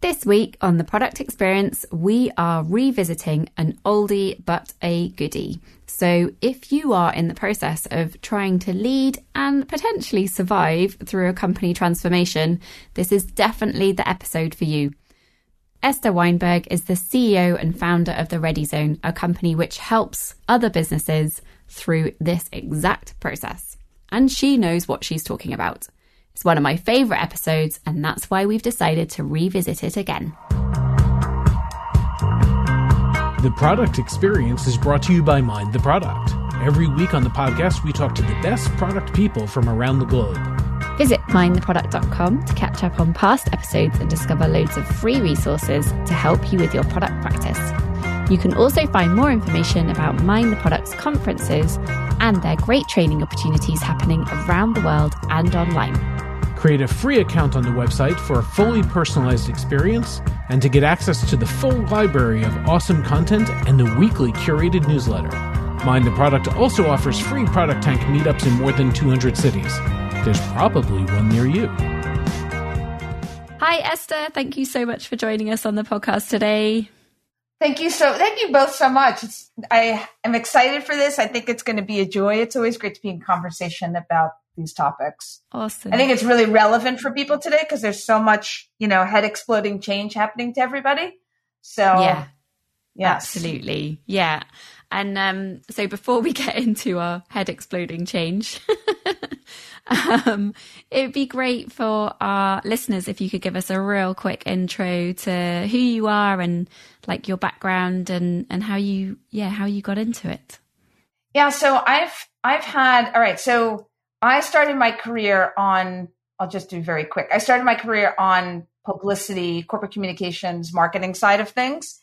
This week on the product experience, we are revisiting an oldie but a goodie. So, if you are in the process of trying to lead and potentially survive through a company transformation, this is definitely the episode for you. Esther Weinberg is the CEO and founder of the Ready Zone, a company which helps other businesses through this exact process. And she knows what she's talking about. It's one of my favourite episodes, and that's why we've decided to revisit it again. The product experience is brought to you by Mind the Product. Every week on the podcast, we talk to the best product people from around the globe. Visit mindtheproduct.com to catch up on past episodes and discover loads of free resources to help you with your product practice. You can also find more information about Mind the Product's conferences and their great training opportunities happening around the world and online. Create a free account on the website for a fully personalized experience and to get access to the full library of awesome content and the weekly curated newsletter. Mind the Product also offers free Product Tank meetups in more than 200 cities. There's probably one near you. Hi, Esther. Thank you so much for joining us on the podcast today. Thank you so thank you both so much. It's, I am excited for this. I think it's going to be a joy. It's always great to be in conversation about these topics. Awesome. I think it's really relevant for people today because there's so much, you know, head exploding change happening to everybody. So Yeah. yes. Absolutely. Yeah. And um, so before we get into our head exploding change, um, it'd be great for our listeners if you could give us a real quick intro to who you are and like your background and, and how you, yeah, how you got into it. Yeah, so I've I've had all right, so I started my career on I'll just do very quick. I started my career on publicity, corporate communications, marketing side of things.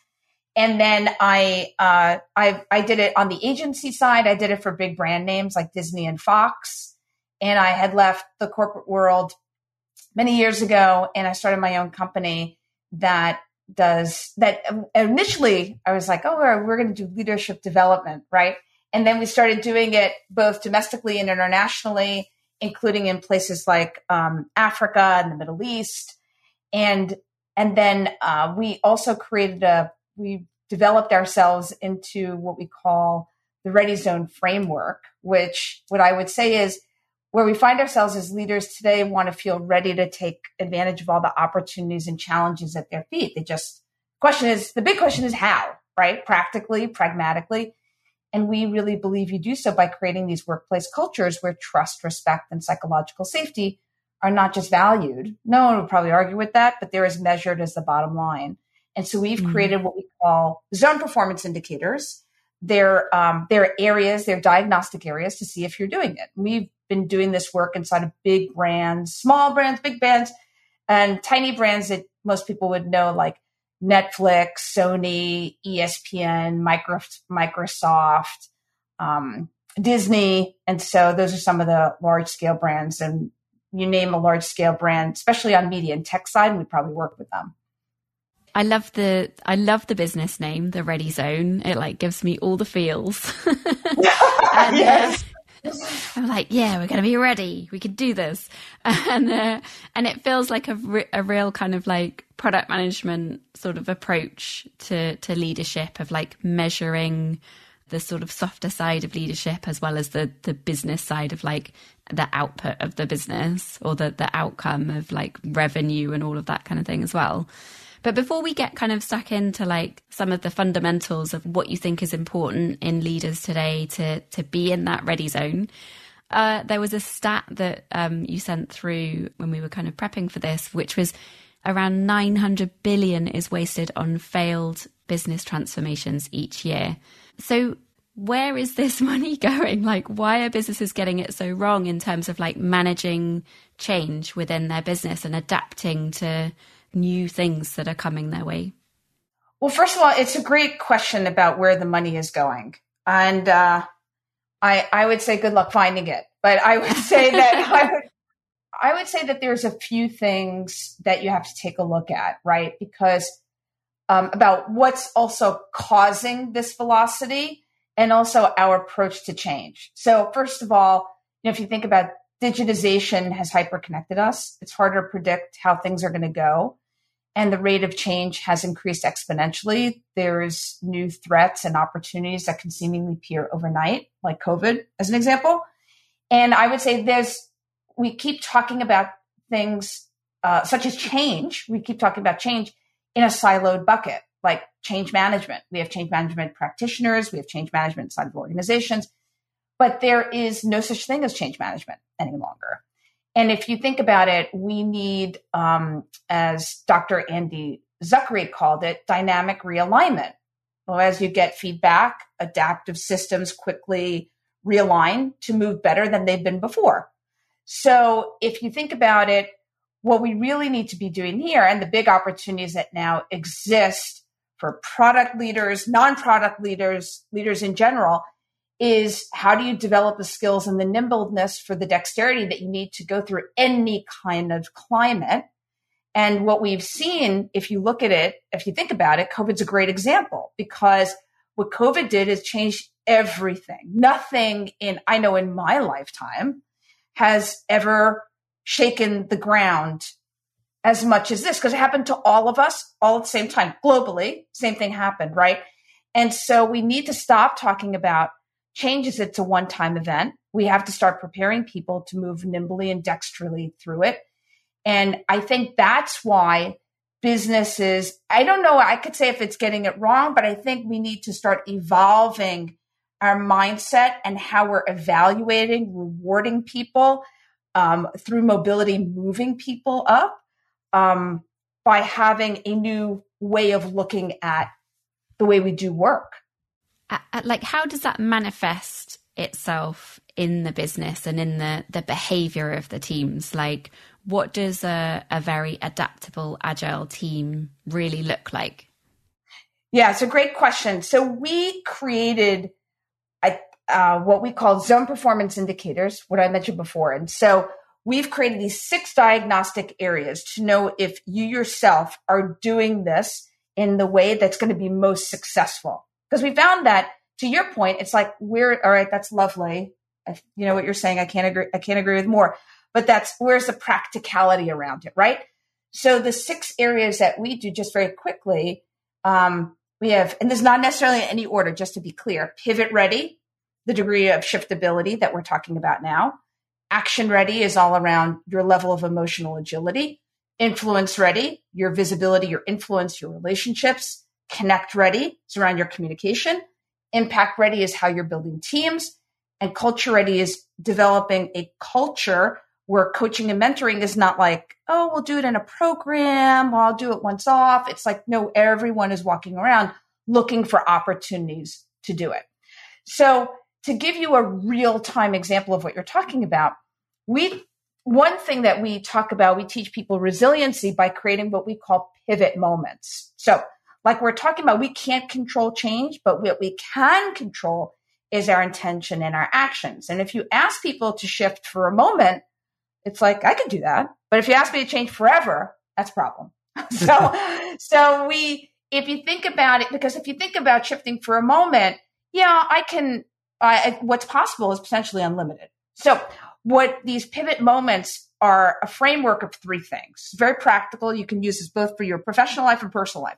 And then I, uh, I, I did it on the agency side. I did it for big brand names like Disney and Fox. And I had left the corporate world many years ago and I started my own company that does that. Initially, I was like, oh, we're, we're going to do leadership development, right? And then we started doing it both domestically and internationally, including in places like um, Africa and the Middle East. And and then uh, we also created a we developed ourselves into what we call the Ready Zone framework, which what I would say is where we find ourselves as leaders today want to feel ready to take advantage of all the opportunities and challenges at their feet. They just question is the big question is how, right? Practically, pragmatically. And we really believe you do so by creating these workplace cultures where trust, respect, and psychological safety are not just valued. No one would probably argue with that, but they're as measured as the bottom line. And so we've mm-hmm. created what we call zone performance indicators. They're, um, they're areas, they're diagnostic areas to see if you're doing it. We've been doing this work inside of big brands, small brands, big brands, and tiny brands that most people would know, like Netflix, Sony, ESPN, Micro, Microsoft, um, Disney. And so those are some of the large scale brands. And you name a large scale brand, especially on media and tech side, we probably work with them. I love the I love the business name, the Ready Zone. It like gives me all the feels. and, uh, yes. Uh, I'm like, yeah, we're going to be ready. We can do this, and uh, and it feels like a, re- a real kind of like product management sort of approach to to leadership of like measuring the sort of softer side of leadership as well as the the business side of like the output of the business or the the outcome of like revenue and all of that kind of thing as well. But before we get kind of stuck into like some of the fundamentals of what you think is important in leaders today to to be in that ready zone, uh, there was a stat that um, you sent through when we were kind of prepping for this, which was around 900 billion is wasted on failed business transformations each year. So where is this money going? Like, why are businesses getting it so wrong in terms of like managing change within their business and adapting to new things that are coming their way? Well, first of all, it's a great question about where the money is going. And uh, I, I would say good luck finding it. But I would say that I would, I would say that there's a few things that you have to take a look at, right? Because um, about what's also causing this velocity and also our approach to change. So, first of all, you know, if you think about digitization has hyper connected us, it's harder to predict how things are going to go. And the rate of change has increased exponentially. There's new threats and opportunities that can seemingly appear overnight, like COVID, as an example. And I would say there's, we keep talking about things uh, such as change. We keep talking about change in a siloed bucket, like change management. We have change management practitioners, we have change management inside of organizations, but there is no such thing as change management any longer. And if you think about it, we need, um, as Dr. Andy Zuckery called it, dynamic realignment. Well, as you get feedback, adaptive systems quickly realign to move better than they've been before. So if you think about it, what we really need to be doing here and the big opportunities that now exist for product leaders, non-product leaders, leaders in general, is how do you develop the skills and the nimbleness for the dexterity that you need to go through any kind of climate. And what we've seen, if you look at it, if you think about it, COVID's a great example because what COVID did is change everything. Nothing in, I know in my lifetime has ever shaken the ground as much as this because it happened to all of us all at the same time globally. Same thing happened, right? And so we need to stop talking about changes it's a one time event. We have to start preparing people to move nimbly and dexterously through it. And I think that's why businesses, I don't know, I could say if it's getting it wrong, but I think we need to start evolving our mindset and how we're evaluating, rewarding people um, through mobility, moving people up um, by having a new way of looking at the way we do work like how does that manifest itself in the business and in the the behavior of the teams? Like what does a, a very adaptable agile team really look like? Yeah it's a great question. So we created a, uh, what we call zone performance indicators what i mentioned before. And so we've created these six diagnostic areas to know if you yourself are doing this in the way that's going to be most successful because we found that to your point, it's like we're all right. That's lovely. I, you know what you're saying. I can't agree. I can't agree with more. But that's where's the practicality around it, right? So the six areas that we do just very quickly, um, we have, and there's not necessarily in any order, just to be clear. Pivot ready, the degree of shiftability that we're talking about now. Action ready is all around your level of emotional agility. Influence ready, your visibility, your influence, your relationships Connect ready is around your communication. Impact ready is how you're building teams. And culture ready is developing a culture where coaching and mentoring is not like, oh, we'll do it in a program, or I'll do it once off. It's like, no, everyone is walking around looking for opportunities to do it. So, to give you a real time example of what you're talking about, we one thing that we talk about, we teach people resiliency by creating what we call pivot moments. So, like we're talking about, we can't control change, but what we can control is our intention and our actions. And if you ask people to shift for a moment, it's like, I can do that. But if you ask me to change forever, that's a problem. so, so we, if you think about it, because if you think about shifting for a moment, yeah, I can, I, what's possible is potentially unlimited. So what these pivot moments are a framework of three things. very practical. You can use this both for your professional life and personal life.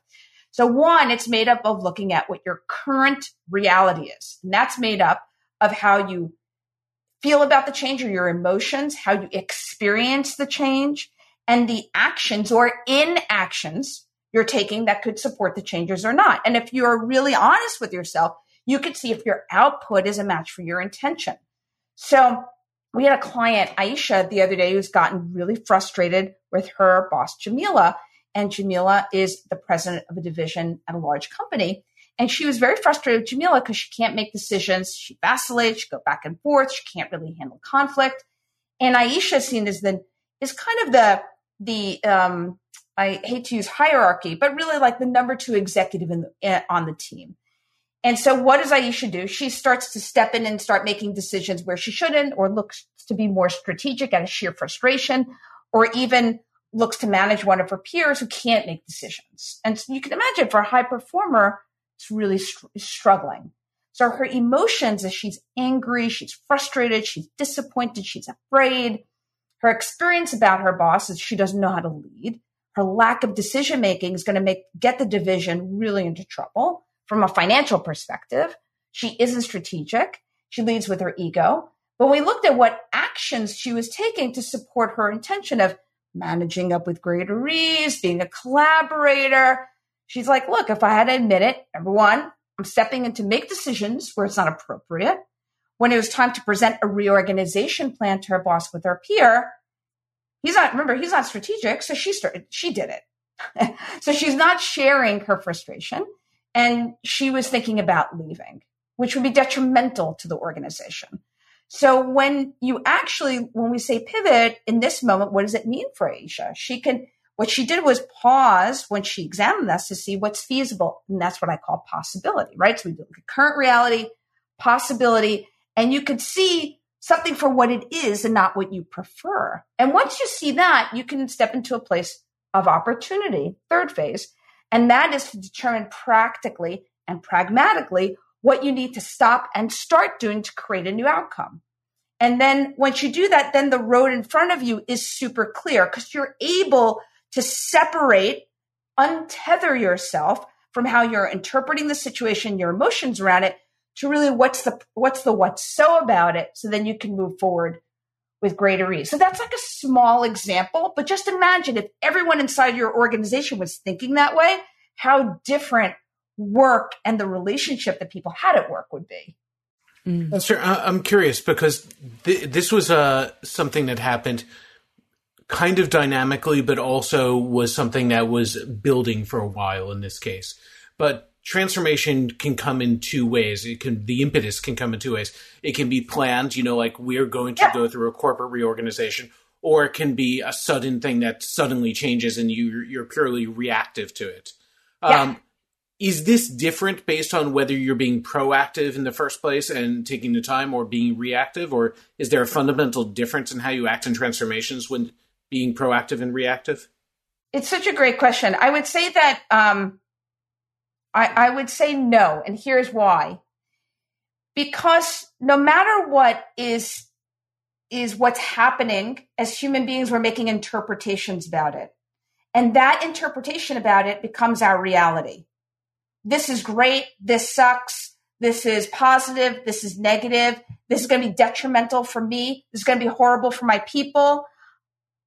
So one, it's made up of looking at what your current reality is. And that's made up of how you feel about the change or your emotions, how you experience the change and the actions or inactions you're taking that could support the changes or not. And if you're really honest with yourself, you could see if your output is a match for your intention. So we had a client, Aisha, the other day who's gotten really frustrated with her boss, Jamila, and Jamila is the president of a division at a large company. And she was very frustrated with Jamila because she can't make decisions. She vacillates, she go back and forth, she can't really handle conflict. And Aisha is seen as the is kind of the the um, I hate to use hierarchy, but really like the number two executive in the, eh, on the team. And so, what does Aisha do? She starts to step in and start making decisions where she shouldn't, or looks to be more strategic out of sheer frustration, or even looks to manage one of her peers who can't make decisions. And so you can imagine for a high performer, it's really str- struggling. So her emotions is she's angry, she's frustrated, she's disappointed, she's afraid. Her experience about her boss is she doesn't know how to lead. her lack of decision making is going to make get the division really into trouble from a financial perspective. She isn't strategic. She leads with her ego. But we looked at what actions she was taking to support her intention of managing up with greater ease, being a collaborator. She's like, look, if I had to admit it, number one, I'm stepping in to make decisions where it's not appropriate. When it was time to present a reorganization plan to her boss with her peer, he's not, remember, he's not strategic. So she started, she did it. so she's not sharing her frustration. And she was thinking about leaving, which would be detrimental to the organization. So when you actually, when we say pivot in this moment, what does it mean for Aisha? She can, what she did was pause when she examined this to see what's feasible. And that's what I call possibility, right? So we look at current reality, possibility, and you could see something for what it is and not what you prefer. And once you see that, you can step into a place of opportunity, third phase. And that is to determine practically and pragmatically what you need to stop and start doing to create a new outcome. And then once you do that, then the road in front of you is super clear because you're able to separate, untether yourself from how you're interpreting the situation, your emotions around it, to really what's the what's the what's so about it, so then you can move forward with greater ease. So that's like a small example, but just imagine if everyone inside your organization was thinking that way, how different work and the relationship that people had at work would be. Mm. Esther, I'm curious because th- this was uh, something that happened kind of dynamically, but also was something that was building for a while in this case. But transformation can come in two ways. It can the impetus can come in two ways. It can be planned, you know, like we're going to yeah. go through a corporate reorganization, or it can be a sudden thing that suddenly changes and you you're purely reactive to it. Yeah. Um, is this different based on whether you're being proactive in the first place and taking the time or being reactive? Or is there a fundamental difference in how you act in transformations when being proactive and reactive? It's such a great question. I would say that um, I, I would say no and here's why. Because no matter what is is what's happening as human beings we're making interpretations about it. And that interpretation about it becomes our reality this is great, this sucks, this is positive, this is negative, this is going to be detrimental for me, this is going to be horrible for my people.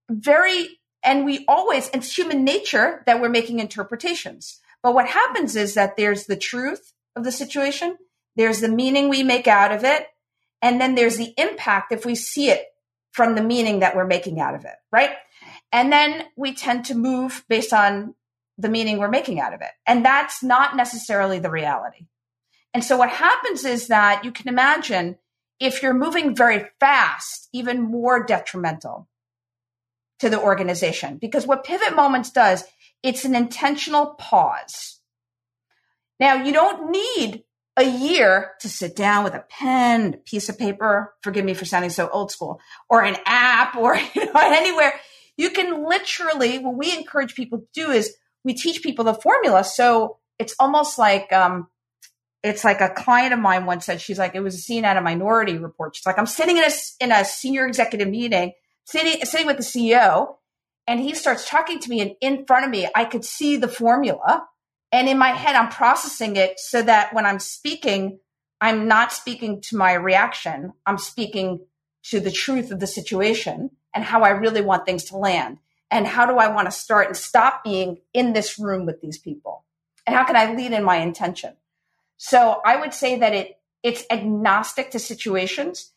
Very, and we always, it's human nature that we're making interpretations. But what happens is that there's the truth of the situation, there's the meaning we make out of it, and then there's the impact if we see it from the meaning that we're making out of it, right? And then we tend to move based on the meaning we're making out of it. And that's not necessarily the reality. And so what happens is that you can imagine if you're moving very fast, even more detrimental to the organization. Because what Pivot Moments does, it's an intentional pause. Now, you don't need a year to sit down with a pen, a piece of paper, forgive me for sounding so old school, or an app, or you know, anywhere. You can literally, what we encourage people to do is we teach people the formula. So it's almost like, um, it's like a client of mine once said, she's like, it was a scene out of Minority Report. She's like, I'm sitting in a, in a senior executive meeting, sitting, sitting with the CEO, and he starts talking to me, and in front of me, I could see the formula. And in my head, I'm processing it so that when I'm speaking, I'm not speaking to my reaction. I'm speaking to the truth of the situation and how I really want things to land and how do I want to start and stop being in this room with these people? And how can I lead in my intention? So I would say that it it's agnostic to situations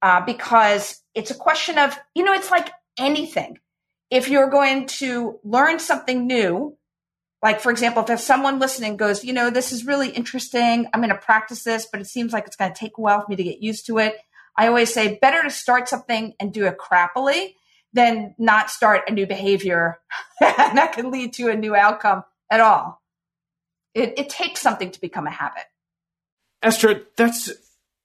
uh, because it's a question of you know it's like anything. If you're going to learn something new, like for example, if someone listening goes, you know, this is really interesting, I'm going to practice this, but it seems like it's going to take a while for me to get used to it. I always say better to start something and do it crappily then not start a new behavior that can lead to a new outcome at all. It, it takes something to become a habit. Esther, that's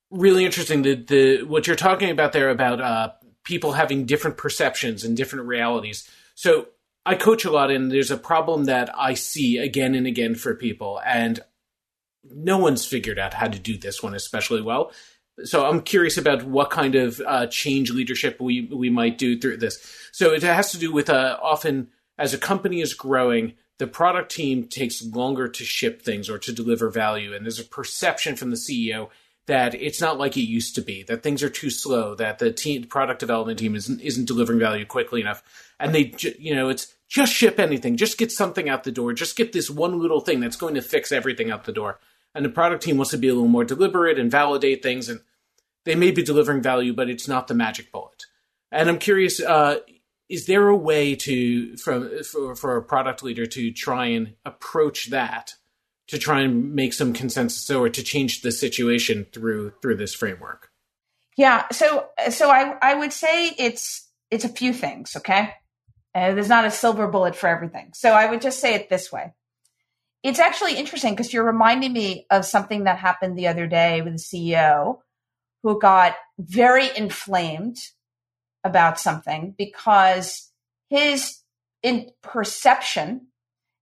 really interesting. The, the what you're talking about there about uh, people having different perceptions and different realities. So I coach a lot, and there's a problem that I see again and again for people, and no one's figured out how to do this one especially well so I'm curious about what kind of uh, change leadership we we might do through this. So it has to do with uh, often as a company is growing, the product team takes longer to ship things or to deliver value. And there's a perception from the CEO that it's not like it used to be, that things are too slow, that the team, product development team isn't, isn't delivering value quickly enough. And they, you know, it's just ship anything, just get something out the door, just get this one little thing that's going to fix everything out the door. And the product team wants to be a little more deliberate and validate things. And they may be delivering value, but it's not the magic bullet. And I'm curious, uh, is there a way to from for, for a product leader to try and approach that to try and make some consensus or to change the situation through through this framework? Yeah so so i i would say it's it's a few things okay? Uh, there's not a silver bullet for everything. So i would just say it this way. It's actually interesting because you're reminding me of something that happened the other day with the ceo who got very inflamed about something because his in perception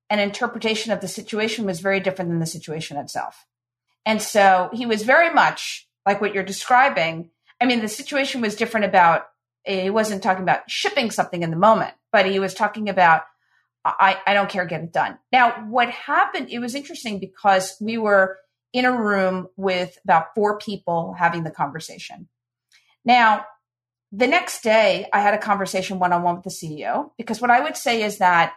and interpretation of the situation was very different than the situation itself. And so he was very much like what you're describing. I mean, the situation was different about, he wasn't talking about shipping something in the moment, but he was talking about, I, I don't care, get it done. Now, what happened, it was interesting because we were in a room with about four people having the conversation. Now, the next day, I had a conversation one on one with the CEO because what I would say is that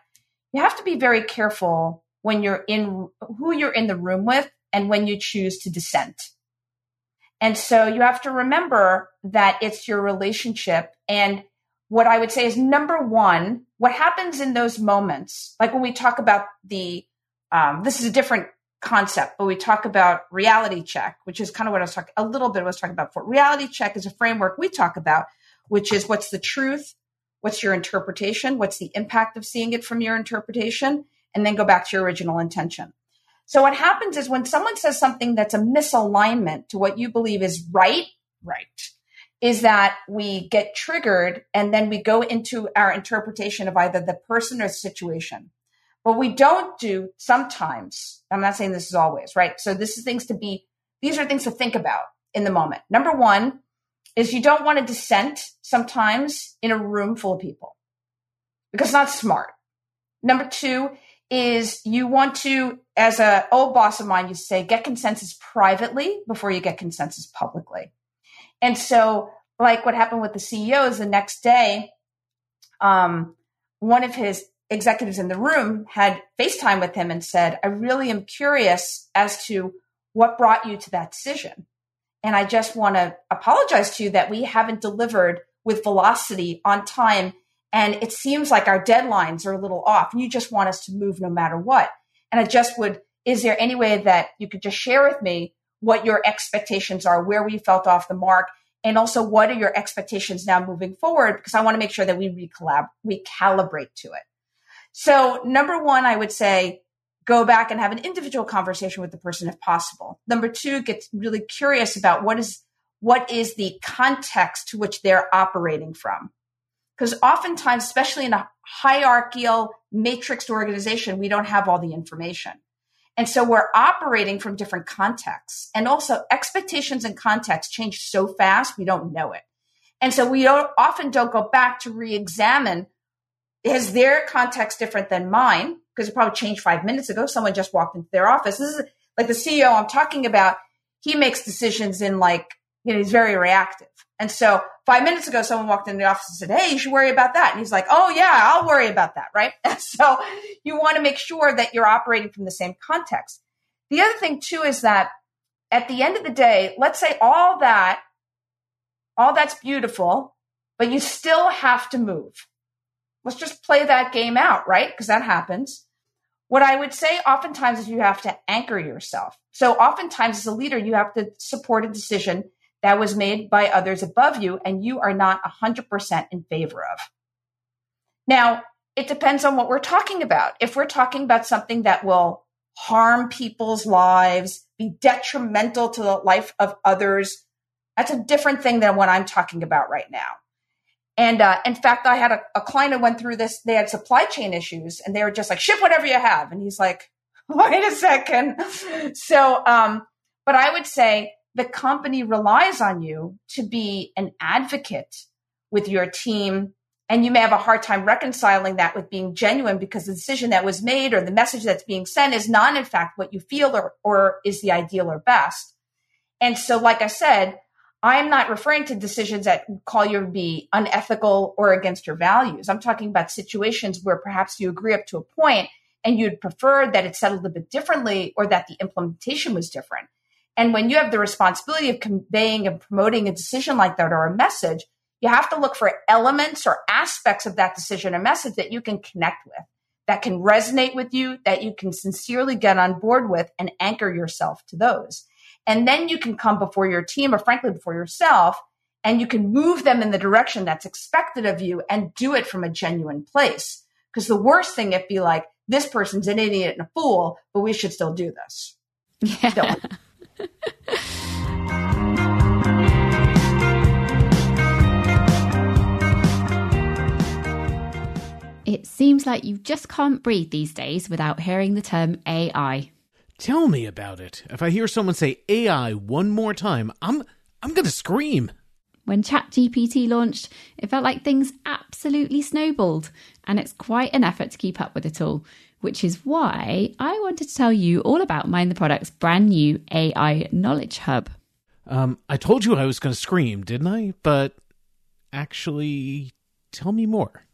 you have to be very careful when you're in who you're in the room with and when you choose to dissent. And so you have to remember that it's your relationship. And what I would say is number one, what happens in those moments, like when we talk about the, um, this is a different concept, but we talk about reality check, which is kind of what I was talking a little bit I was talking about before. Reality check is a framework we talk about which is what's the truth? What's your interpretation? What's the impact of seeing it from your interpretation? And then go back to your original intention. So what happens is when someone says something that's a misalignment to what you believe is right, right, is that we get triggered and then we go into our interpretation of either the person or the situation. What we don't do sometimes, I'm not saying this is always, right? So this is things to be, these are things to think about in the moment. Number one, is you don't want to dissent sometimes in a room full of people because it's not smart. Number two is you want to, as a old boss of mine to say, get consensus privately before you get consensus publicly. And so, like what happened with the CEO is the next day, um, one of his executives in the room had FaceTime with him and said, I really am curious as to what brought you to that decision. And I just want to apologize to you that we haven't delivered with velocity on time. And it seems like our deadlines are a little off. And you just want us to move no matter what. And I just would, is there any way that you could just share with me what your expectations are, where we felt off the mark? And also, what are your expectations now moving forward? Because I want to make sure that we recalibrate to it. So, number one, I would say go back and have an individual conversation with the person if possible. Number two, get really curious about what is what is the context to which they're operating from. Because oftentimes, especially in a hierarchical matrixed organization, we don't have all the information. And so we're operating from different contexts. And also expectations and context change so fast, we don't know it. And so we don't, often don't go back to re-examine, is their context different than mine? because it probably changed five minutes ago. Someone just walked into their office. This is like the CEO I'm talking about. He makes decisions in like, you know, he's very reactive. And so five minutes ago, someone walked into the office and said, Hey, you should worry about that. And he's like, Oh yeah, I'll worry about that. Right. And so you want to make sure that you're operating from the same context. The other thing too is that at the end of the day, let's say all that, all that's beautiful, but you still have to move let's just play that game out, right? Because that happens. What I would say oftentimes is you have to anchor yourself. So oftentimes as a leader, you have to support a decision that was made by others above you and you are not 100% in favor of. Now, it depends on what we're talking about. If we're talking about something that will harm people's lives, be detrimental to the life of others, that's a different thing than what I'm talking about right now. And uh, in fact, I had a, a client who went through this. They had supply chain issues, and they were just like, "Ship whatever you have." And he's like, "Wait a second. So, um, but I would say the company relies on you to be an advocate with your team And you may have a hard time reconciling that with being genuine because the decision that was made or the message that's being sent is not, in fact, what you feel or, or is the ideal or best. And so, like I said, I'm not referring to decisions that call you to be unethical or against your values. I'm talking about situations where perhaps you agree up to a point and you'd prefer that it settled a bit differently or that the implementation was different. And when you have the responsibility of conveying and promoting a decision like that or a message, you have to look for elements or aspects of that decision or message that you can connect with, that can resonate with you, that you can sincerely get on board with and anchor yourself to those. And then you can come before your team or frankly before yourself and you can move them in the direction that's expected of you and do it from a genuine place. Because the worst thing if be like, this person's an idiot and a fool, but we should still do this. Yeah. it seems like you just can't breathe these days without hearing the term AI. Tell me about it. If I hear someone say AI one more time, I'm I'm going to scream. When ChatGPT launched, it felt like things absolutely snowballed, and it's quite an effort to keep up with it all, which is why I wanted to tell you all about Mind the Product's brand new AI Knowledge Hub. Um, I told you I was going to scream, didn't I? But actually, tell me more.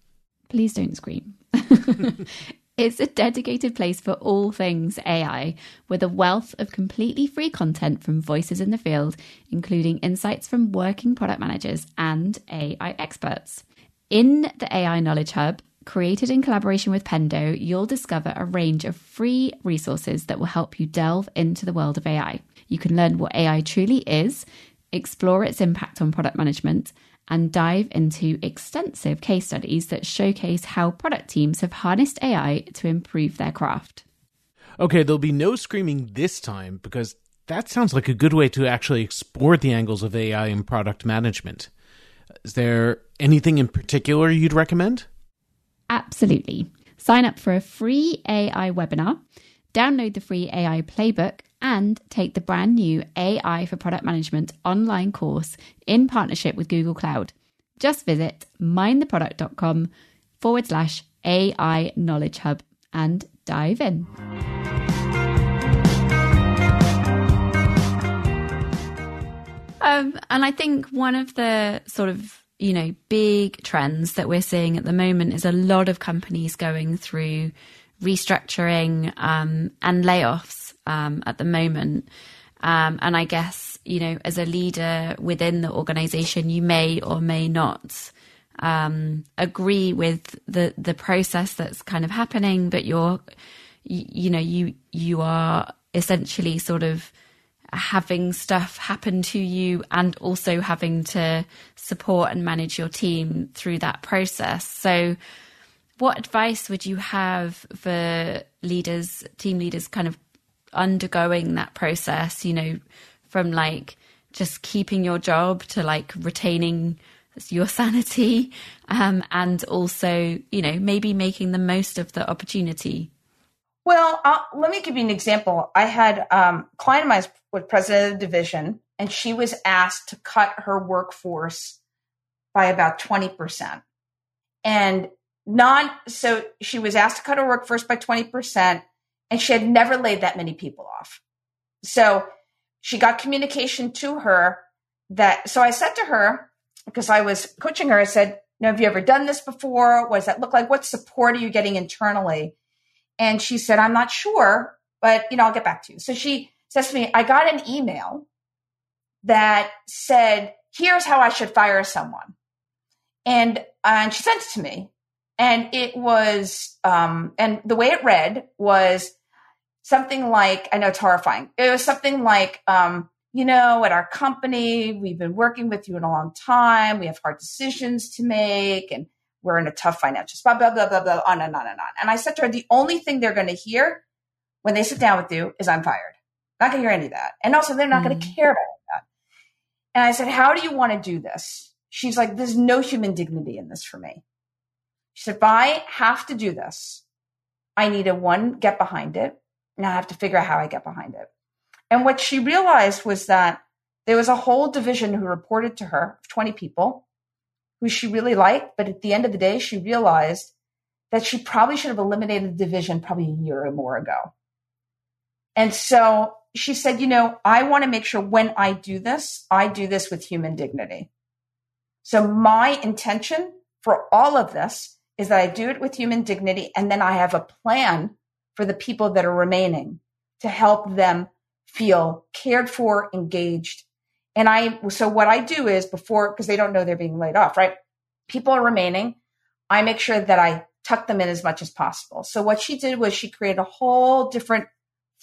Please don't scream. It's a dedicated place for all things AI, with a wealth of completely free content from voices in the field, including insights from working product managers and AI experts. In the AI Knowledge Hub, created in collaboration with Pendo, you'll discover a range of free resources that will help you delve into the world of AI. You can learn what AI truly is, explore its impact on product management, and dive into extensive case studies that showcase how product teams have harnessed AI to improve their craft. Okay, there'll be no screaming this time because that sounds like a good way to actually explore the angles of AI in product management. Is there anything in particular you'd recommend? Absolutely. Sign up for a free AI webinar, download the free AI playbook, and take the brand new AI for Product Management online course in partnership with Google Cloud. Just visit mindtheproduct.com forward slash AI Knowledge Hub and dive in. Um, and I think one of the sort of you know big trends that we're seeing at the moment is a lot of companies going through restructuring um, and layoffs um, at the moment. Um, and I guess, you know, as a leader within the organization, you may or may not um, agree with the, the process that's kind of happening, but you're, you, you know, you, you are essentially sort of having stuff happen to you and also having to support and manage your team through that process. So, what advice would you have for leaders, team leaders, kind of undergoing that process, you know, from like just keeping your job to like retaining your sanity um, and also, you know, maybe making the most of the opportunity? Well, let me give you an example. I had um, client of mine was president of the division, and she was asked to cut her workforce by about 20%. And not so she was asked to cut her workforce by 20% and she had never laid that many people off. So she got communication to her that, so I said to her, because I was coaching her, I said, now, have you ever done this before? What does that look like? What support are you getting internally? And she said, I'm not sure, but you know, I'll get back to you. So she says to me, I got an email that said, here's how I should fire someone. And, uh, and she sent it to me. And it was, um, and the way it read was, something like, I know it's horrifying. It was something like, um, you know, at our company, we've been working with you in a long time. We have hard decisions to make and we're in a tough financial spot, blah, blah, blah, blah, on and on and on. And I said to her, the only thing they're going to hear when they sit down with you is I'm fired. Not going to hear any of that. And also they're not mm going to care about that. And I said, how do you want to do this? She's like, there's no human dignity in this for me. She said, if I have to do this, I need a one, get behind it. Now I have to figure out how I get behind it. And what she realized was that there was a whole division who reported to her, 20 people, who she really liked. But at the end of the day, she realized that she probably should have eliminated the division probably a year or more ago. And so she said, you know, I want to make sure when I do this, I do this with human dignity. So my intention for all of this is that I do it with human dignity. And then I have a plan for the people that are remaining to help them feel cared for, engaged. And I, so what I do is before, because they don't know they're being laid off, right? People are remaining. I make sure that I tuck them in as much as possible. So what she did was she created a whole different,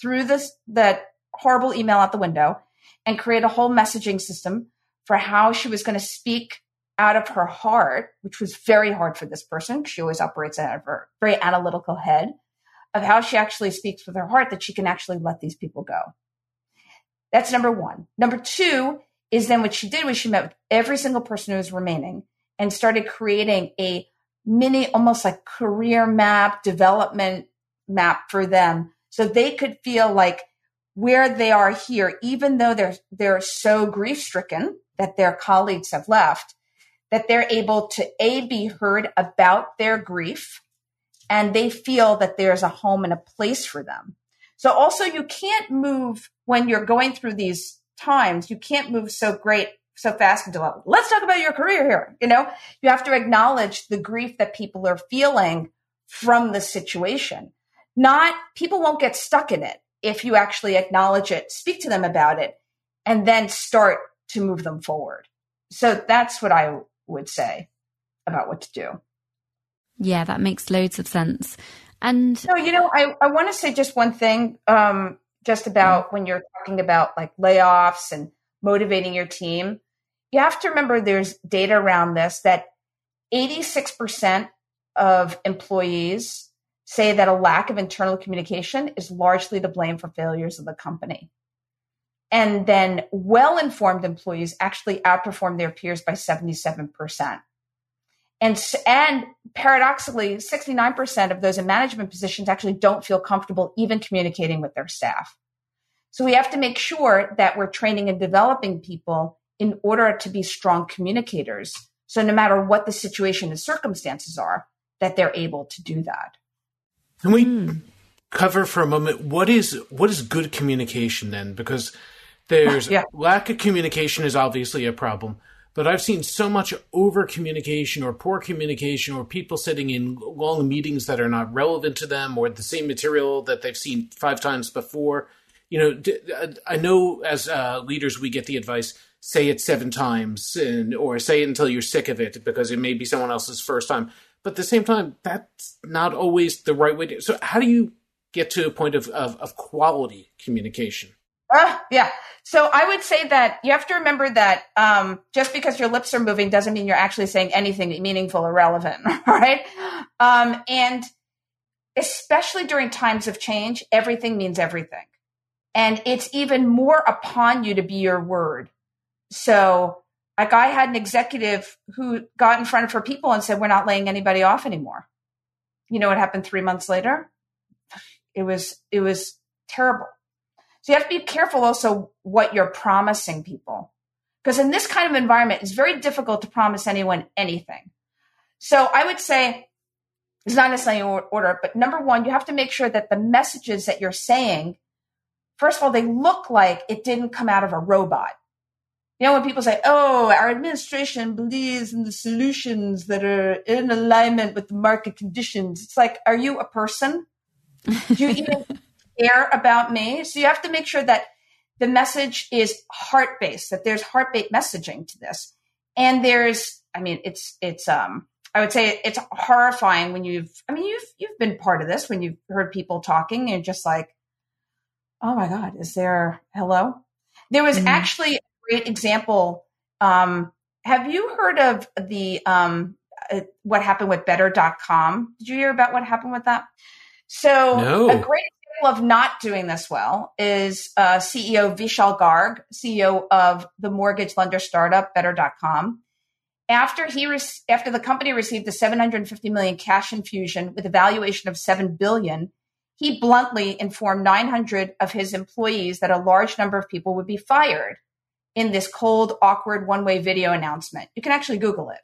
through this, that horrible email out the window and create a whole messaging system for how she was going to speak out of her heart, which was very hard for this person. She always operates out of her very analytical head of how she actually speaks with her heart that she can actually let these people go. That's number one. Number two is then what she did was she met with every single person who was remaining and started creating a mini, almost like career map, development map for them so they could feel like where they are here, even though they're, they're so grief stricken that their colleagues have left, that they're able to A, be heard about their grief and they feel that there's a home and a place for them. So also you can't move when you're going through these times, you can't move so great, so fast into let's talk about your career here. You know, you have to acknowledge the grief that people are feeling from the situation. Not people won't get stuck in it if you actually acknowledge it, speak to them about it, and then start to move them forward. So that's what I would say about what to do. Yeah, that makes loads of sense. And so, you know, I, I want to say just one thing, um, just about when you're talking about like layoffs and motivating your team. You have to remember there's data around this that 86% of employees say that a lack of internal communication is largely to blame for failures of the company. And then well informed employees actually outperform their peers by 77%. And, and paradoxically, 69% of those in management positions actually don't feel comfortable even communicating with their staff. So we have to make sure that we're training and developing people in order to be strong communicators. So no matter what the situation and circumstances are, that they're able to do that. Can we mm. cover for a moment what is what is good communication then? Because there's yeah. lack of communication is obviously a problem, but I've seen so much over communication or poor communication or people sitting in long meetings that are not relevant to them or the same material that they've seen five times before. You know, uh, I know as uh, leaders we get the advice say it seven times and, or say it until you're sick of it because it may be someone else's first time. But at the same time, that's not always the right way to. So, how do you get to a point of, of, of quality communication? Uh, yeah. So I would say that you have to remember that um, just because your lips are moving doesn't mean you're actually saying anything meaningful or relevant, right? Um, and especially during times of change, everything means everything. And it's even more upon you to be your word. So, like, I had an executive who got in front of her people and said, We're not laying anybody off anymore. You know what happened three months later? It was, it was terrible so you have to be careful also what you're promising people. Because in this kind of environment, it's very difficult to promise anyone anything. So I would say it's not necessarily in order, but number one, you have to make sure that the messages that you're saying, first of all, they look like it didn't come out of a robot. You know, when people say, oh, our administration believes in the solutions that are in alignment with the market conditions, it's like, are you a person? Do you even care about me. So you have to make sure that the message is heart based, that there's heart based messaging to this. And there's, I mean, it's, it's, um, I would say it's horrifying when you've, I mean, you've, you've been part of this when you've heard people talking and just like, oh my God, is there, hello? There was mm-hmm. actually a great example. Um, have you heard of the, um, uh, what happened with better.com? Did you hear about what happened with that? So no. a great of not doing this well is uh, CEO Vishal Garg, CEO of the mortgage lender startup Better.com. After he re- after the company received the 750 million cash infusion with a valuation of 7 billion, he bluntly informed 900 of his employees that a large number of people would be fired in this cold, awkward one-way video announcement. You can actually Google it.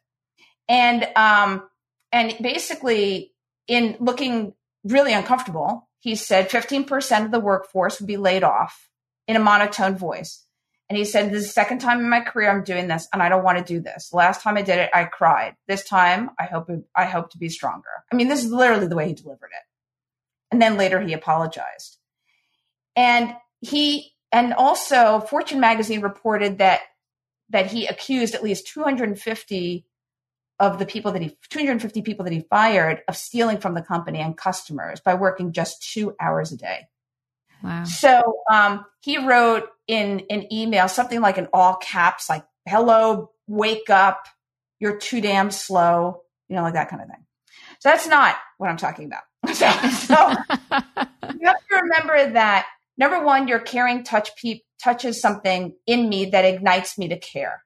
And um, and basically, in looking really uncomfortable, he said 15% of the workforce would be laid off in a monotone voice. And he said, This is the second time in my career I'm doing this, and I don't want to do this. Last time I did it, I cried. This time I hope I hope to be stronger. I mean, this is literally the way he delivered it. And then later he apologized. And he and also Fortune magazine reported that that he accused at least 250 of the people that he 250 people that he fired of stealing from the company and customers by working just two hours a day. Wow. So um, he wrote in an email something like in all caps, like "Hello, wake up, you're too damn slow," you know, like that kind of thing. So that's not what I'm talking about. So, so you have to remember that number one, your caring touch pe- touches something in me that ignites me to care.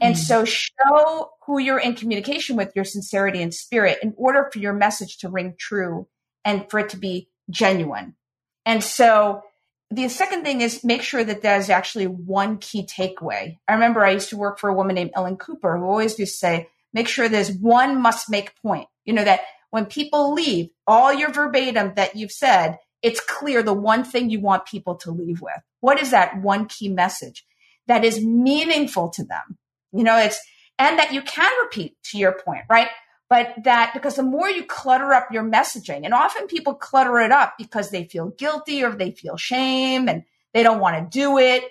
And mm. so show who you're in communication with your sincerity and spirit in order for your message to ring true and for it to be genuine. And so the second thing is make sure that there's actually one key takeaway. I remember I used to work for a woman named Ellen Cooper who always used to say, make sure there's one must make point. You know, that when people leave, all your verbatim that you've said, it's clear the one thing you want people to leave with. What is that one key message that is meaningful to them? You know, it's, and that you can repeat to your point, right? But that because the more you clutter up your messaging, and often people clutter it up because they feel guilty or they feel shame and they don't want to do it.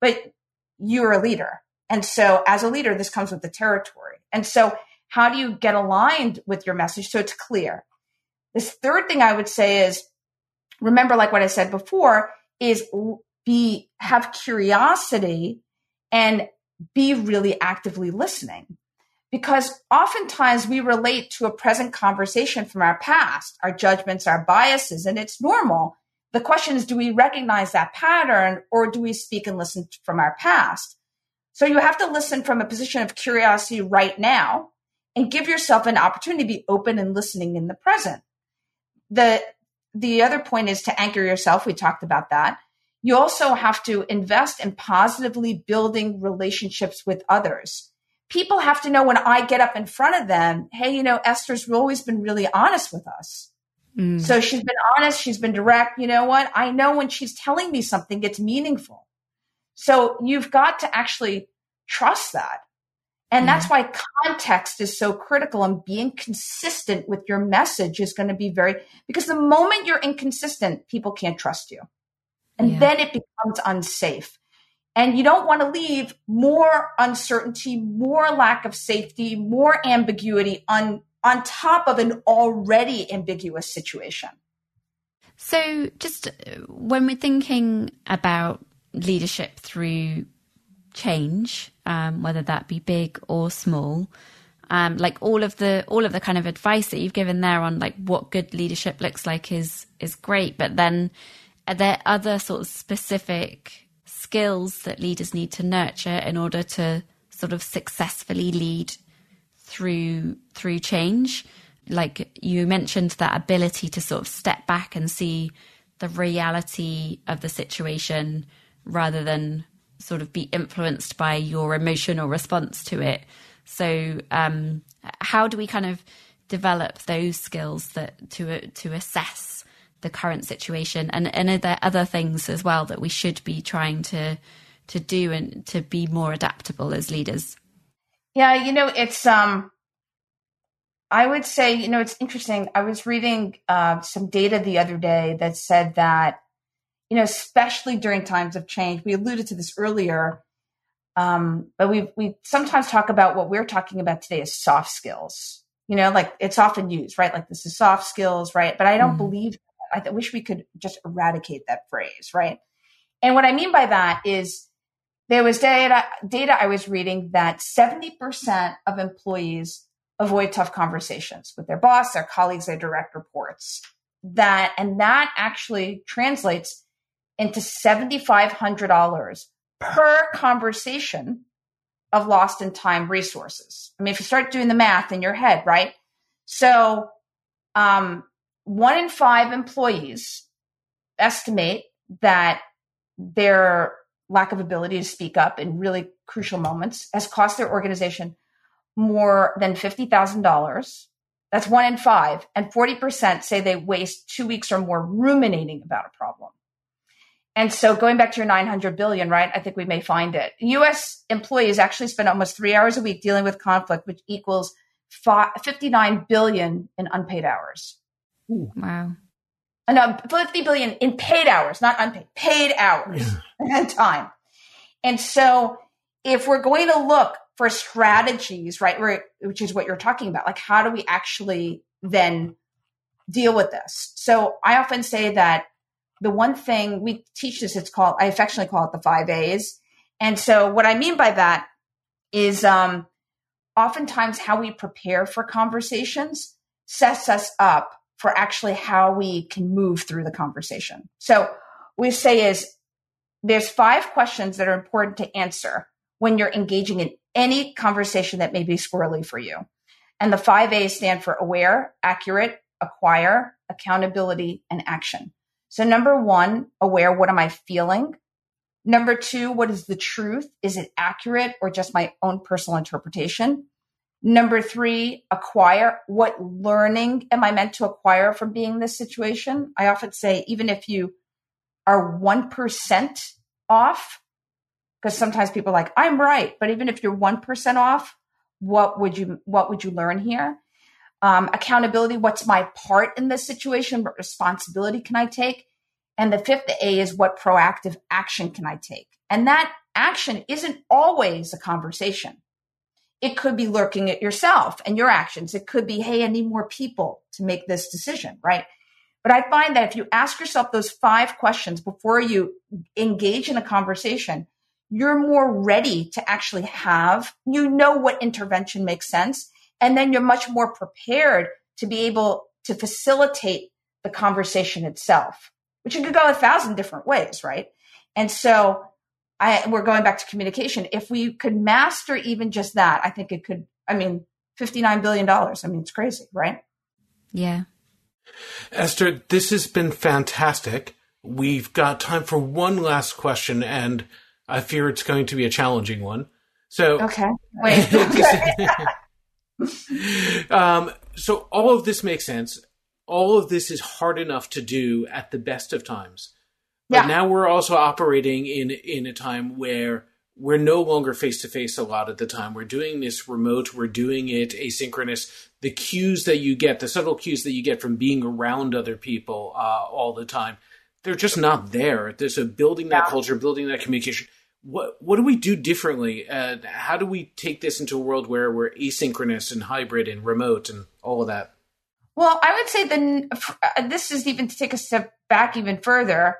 But you're a leader. And so as a leader, this comes with the territory. And so how do you get aligned with your message so it's clear? This third thing I would say is remember, like what I said before, is be have curiosity and be really actively listening. Because oftentimes we relate to a present conversation from our past, our judgments, our biases, and it's normal. The question is, do we recognize that pattern or do we speak and listen from our past? So you have to listen from a position of curiosity right now and give yourself an opportunity to be open and listening in the present. The the other point is to anchor yourself. We talked about that. You also have to invest in positively building relationships with others. People have to know when I get up in front of them, hey, you know, Esther's always been really honest with us. Mm. So she's been honest, she's been direct. You know what? I know when she's telling me something, it's meaningful. So you've got to actually trust that. And that's why context is so critical and being consistent with your message is going to be very, because the moment you're inconsistent, people can't trust you. And yeah. then it becomes unsafe. And you don't want to leave more uncertainty, more lack of safety, more ambiguity on, on top of an already ambiguous situation. So, just uh, when we're thinking about leadership through change, um, whether that be big or small. Um, like all of the all of the kind of advice that you've given there on like what good leadership looks like is is great, but then are there other sort of specific skills that leaders need to nurture in order to sort of successfully lead through through change? Like you mentioned that ability to sort of step back and see the reality of the situation rather than sort of be influenced by your emotional response to it. So, um, how do we kind of develop those skills that to to assess the current situation? And, and are there other things as well that we should be trying to to do and to be more adaptable as leaders? Yeah, you know, it's um, I would say, you know, it's interesting. I was reading uh, some data the other day that said that you know, especially during times of change. We alluded to this earlier, um, but we we sometimes talk about what we're talking about today as soft skills. You know, like it's often used, right? Like this is soft skills, right? But I don't mm believe. I wish we could just eradicate that phrase, right? And what I mean by that is there was data data I was reading that seventy percent of employees avoid tough conversations with their boss, their colleagues, their direct reports. That and that actually translates into $7,500 per conversation of lost in time resources. I mean, if you start doing the math in your head, right? So, um, one in five employees estimate that their lack of ability to speak up in really crucial moments has cost their organization more than $50,000. That's one in five. And 40% say they waste two weeks or more ruminating about a problem. And so going back to your 900 billion, right? I think we may find it. US employees actually spend almost three hours a week dealing with conflict, which equals 59 billion in unpaid hours. Ooh. Wow. No, 50 billion in paid hours, not unpaid, paid hours and time. And so if we're going to look for strategies, right, which is what you're talking about, like how do we actually then deal with this? So I often say that the one thing we teach this, it's called, I affectionately call it the five A's. And so what I mean by that is um, oftentimes how we prepare for conversations sets us up for actually how we can move through the conversation. So we say is there's five questions that are important to answer when you're engaging in any conversation that may be squirrely for you. And the five A's stand for aware, accurate, acquire, accountability, and action. So number one, aware, what am I feeling? Number two, what is the truth? Is it accurate or just my own personal interpretation? Number three, acquire. What learning am I meant to acquire from being in this situation? I often say, even if you are 1% off, because sometimes people are like, I'm right. But even if you're 1% off, what would you, what would you learn here? Um, accountability. What's my part in this situation? What responsibility can I take? And the fifth A is what proactive action can I take? And that action isn't always a conversation. It could be lurking at yourself and your actions. It could be, hey, I need more people to make this decision, right? But I find that if you ask yourself those five questions before you engage in a conversation, you're more ready to actually have, you know what intervention makes sense. And then you're much more prepared to be able to facilitate the conversation itself, which could go a thousand different ways, right? And so I, we're going back to communication. If we could master even just that, I think it could, I mean, $59 billion. I mean, it's crazy, right? Yeah. Esther, this has been fantastic. We've got time for one last question, and I fear it's going to be a challenging one. So, okay. Wait. um, so, all of this makes sense. All of this is hard enough to do at the best of times. But yeah. now we're also operating in in a time where we're no longer face to face a lot of the time. We're doing this remote. We're doing it asynchronous. The cues that you get, the subtle cues that you get from being around other people uh, all the time, they're just not there. There's a building that yeah. culture, building that communication. What what do we do differently? Uh, how do we take this into a world where we're asynchronous and hybrid and remote and all of that? Well, I would say then uh, this is even to take a step back even further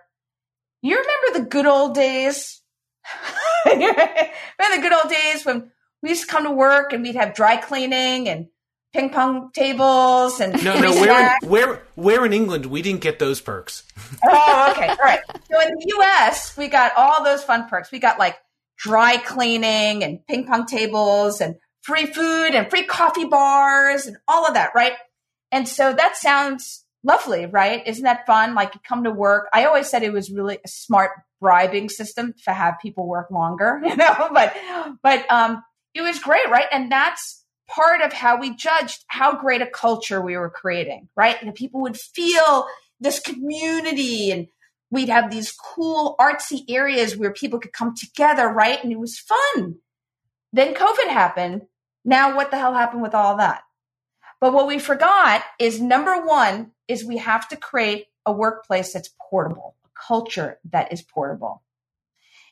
you remember the good old days? remember the good old days when we used to come to work and we'd have dry cleaning and ping pong tables and no, no. Where in, where where in England we didn't get those perks? oh, okay, all right. So in the U.S. we got all those fun perks. We got like dry cleaning and ping pong tables and free food and free coffee bars and all of that, right? And so that sounds lovely, right? Isn't that fun? Like you come to work. I always said it was really a smart bribing system to have people work longer, you know, but, but, um, it was great, right? And that's part of how we judged how great a culture we were creating, right? And people would feel this community and we'd have these cool artsy areas where people could come together, right? And it was fun. Then COVID happened. Now what the hell happened with all that? But what we forgot is number one is we have to create a workplace that's portable, a culture that is portable.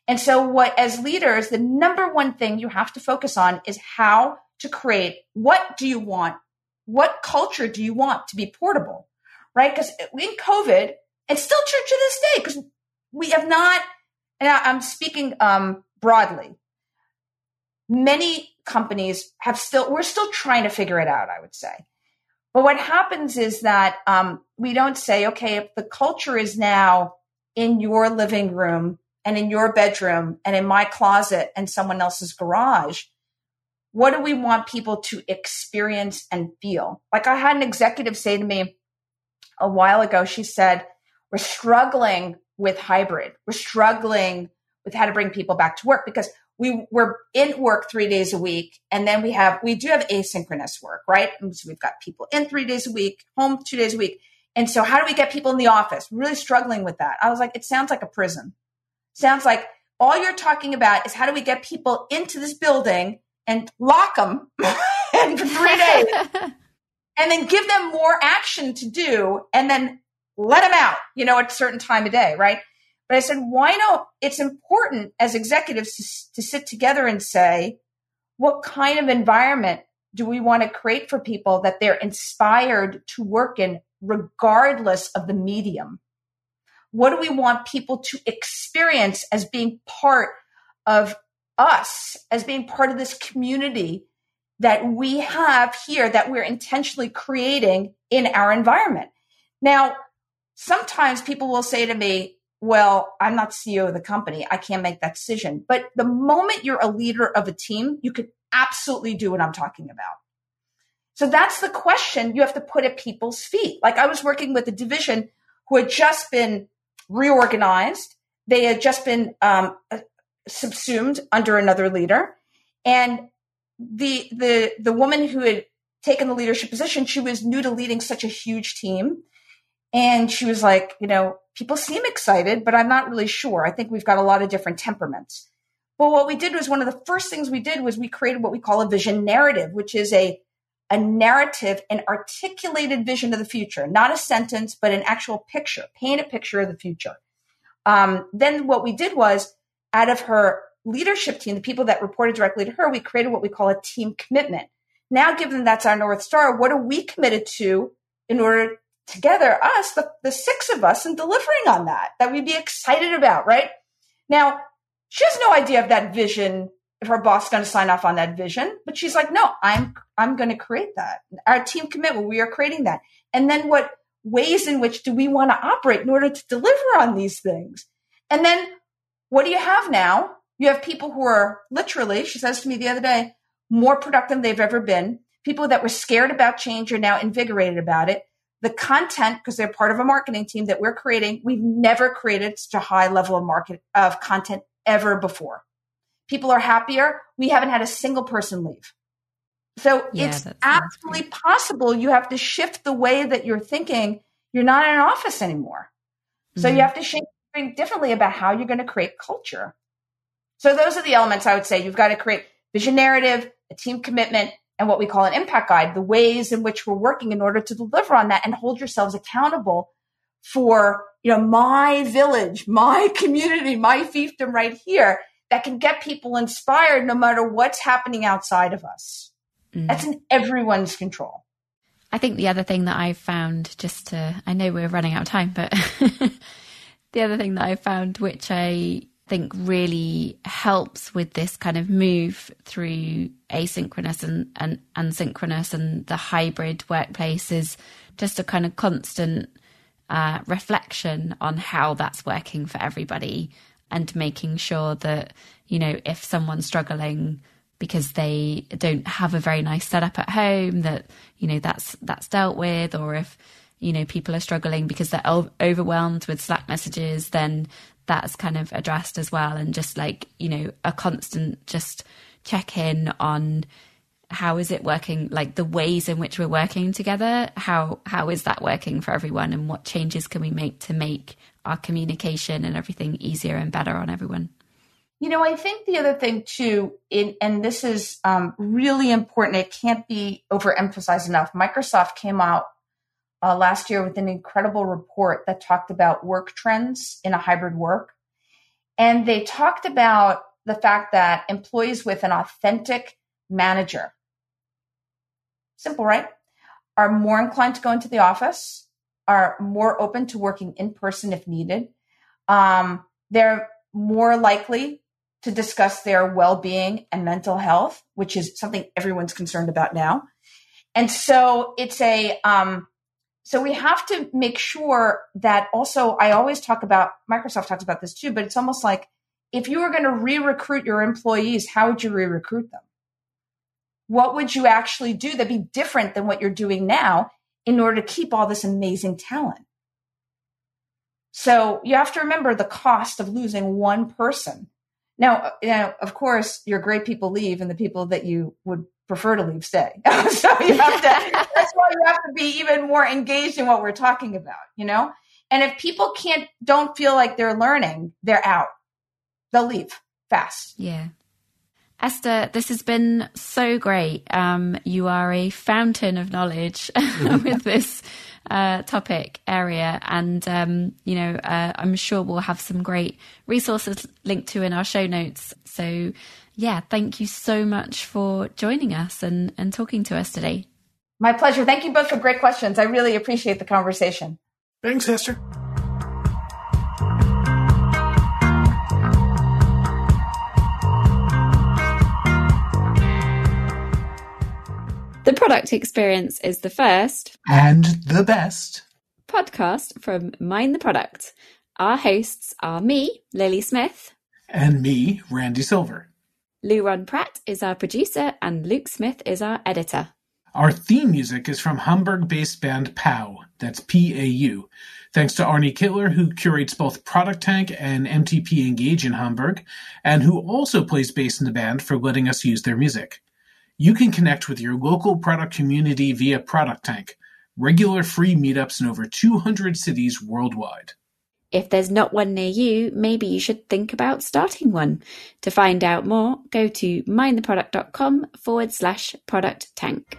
And so what as leaders, the number one thing you have to focus on is how to create what do you want? What culture do you want to be portable? Right? Because in COVID, it's still true to this day because we have not, and I'm speaking um, broadly, many companies have still, we're still trying to figure it out, I would say. But what happens is that um, we don't say, okay, if the culture is now in your living room and in your bedroom and in my closet and someone else's garage, what do we want people to experience and feel? Like I had an executive say to me a while ago, she said, we're struggling with hybrid. We're struggling with how to bring people back to work because we we're in work three days a week, and then we have we do have asynchronous work, right? So we've got people in three days a week, home two days a week. And so how do we get people in the office? Really struggling with that. I was like, it sounds like a prison. Sounds like all you're talking about is how do we get people into this building and lock them and for three days and then give them more action to do and then let them out, you know, at a certain time of day, right? But I said, why not? It's important as executives to, to sit together and say, what kind of environment do we want to create for people that they're inspired to work in regardless of the medium? What do we want people to experience as being part of us, as being part of this community that we have here that we're intentionally creating in our environment? Now, sometimes people will say to me, well, I'm not CEO of the company. I can't make that decision. But the moment you're a leader of a team, you can absolutely do what I'm talking about. So that's the question you have to put at people's feet. Like I was working with a division who had just been reorganized. They had just been um, subsumed under another leader, and the the the woman who had taken the leadership position, she was new to leading such a huge team, and she was like, you know, people seem excited, but I'm not really sure. I think we've got a lot of different temperaments. But what we did was one of the first things we did was we created what we call a vision narrative, which is a a narrative, an articulated vision of the future, not a sentence, but an actual picture, paint a picture of the future. Um, then what we did was out of her leadership team, the people that reported directly to her, we created what we call a team commitment. Now, given that's our North Star, what are we committed to in order together, us, the, the six of us, and delivering on that, that we'd be excited about, right? Now, she has no idea of that vision if her boss is going to sign off on that vision but she's like no i'm i'm going to create that. Our team commitment we are creating that. And then what ways in which do we want to operate in order to deliver on these things? And then what do you have now? You have people who are literally she says to me the other day more productive than they've ever been. People that were scared about change are now invigorated about it the content because they're part of a marketing team that we're creating we've never created such a high level of market of content ever before people are happier. We haven't had a single person leave. So yeah, it's absolutely possible you have to shift the way that you're thinking. You're not in an office anymore. So mm-hmm. you have to think differently about how you're going to create culture. So those are the elements I would say. You've got to create vision narrative, a team commitment, and what we call an impact guide, the ways in which we're working in order to deliver on that and hold yourselves accountable for, you know, my village, my community, my fiefdom right here that can get people inspired no matter what's happening outside of us. Mm. That's in everyone's control. I think the other thing that I've found, just to, I know we're running out of time, but the other thing that I found, which I think really helps with this kind of move through asynchronous and, and, and synchronous and the hybrid workplace is just a kind of constant uh, reflection on how that's working for everybody and making sure that, you know, if someone's struggling because they don't have a very nice setup at home, that, you know, that's, that's dealt with, or if, you know, people are struggling because they're overwhelmed with Slack messages, then that's kind of addressed as well. And just like, you know, a constant just check in on, how is it working like the ways in which we're working together how how is that working for everyone and what changes can we make to make our communication and everything easier and better on everyone. You know, I think the other thing too, in, and this is um, really important, it can't be overemphasized enough. Microsoft came out uh, last year with an incredible report that talked about work trends in a hybrid work. And they talked about the fact that employees with an authentic manager, simple, right, are more inclined to go into the office are more open to working in person if needed. Um, they're more likely to discuss their well being and mental health, which is something everyone's concerned about now. And so it's a, um, so we have to make sure that also, I always talk about, Microsoft talks about this too, but it's almost like if you were going to re recruit your employees, how would you re recruit them? What would you actually do that'd be different than what you're doing now? in order to keep all this amazing talent. So you have to remember the cost of losing one person. Now, uh, you know, of course, your great people leave, and the people that you would prefer to leave stay. so you have to. that's why you have to be even more engaged in what we're talking about. You know, and if people can't, don't feel like they're learning, they're out. They'll leave fast. Yeah. Esther, this has been so great. Um, you are a fountain of knowledge with this uh, topic area, and um, you know, uh, I'm sure we'll have some great resources linked to in our show notes. So, yeah, thank you so much for joining us and, and talking to us today. My pleasure. Thank you both for great questions. I really appreciate the conversation. Thanks, Esther. The product experience is the first and the best podcast from Mind the Product. Our hosts are me, Lily Smith, and me, Randy Silver. Louron Pratt is our producer, and Luke Smith is our editor. Our theme music is from Hamburg based band PAU, that's P A U. Thanks to Arne Kittler, who curates both Product Tank and MTP Engage in Hamburg, and who also plays bass in the band for letting us use their music. You can connect with your local product community via Product Tank, regular free meetups in over 200 cities worldwide. If there's not one near you, maybe you should think about starting one. To find out more, go to mindtheproduct.com forward slash product tank.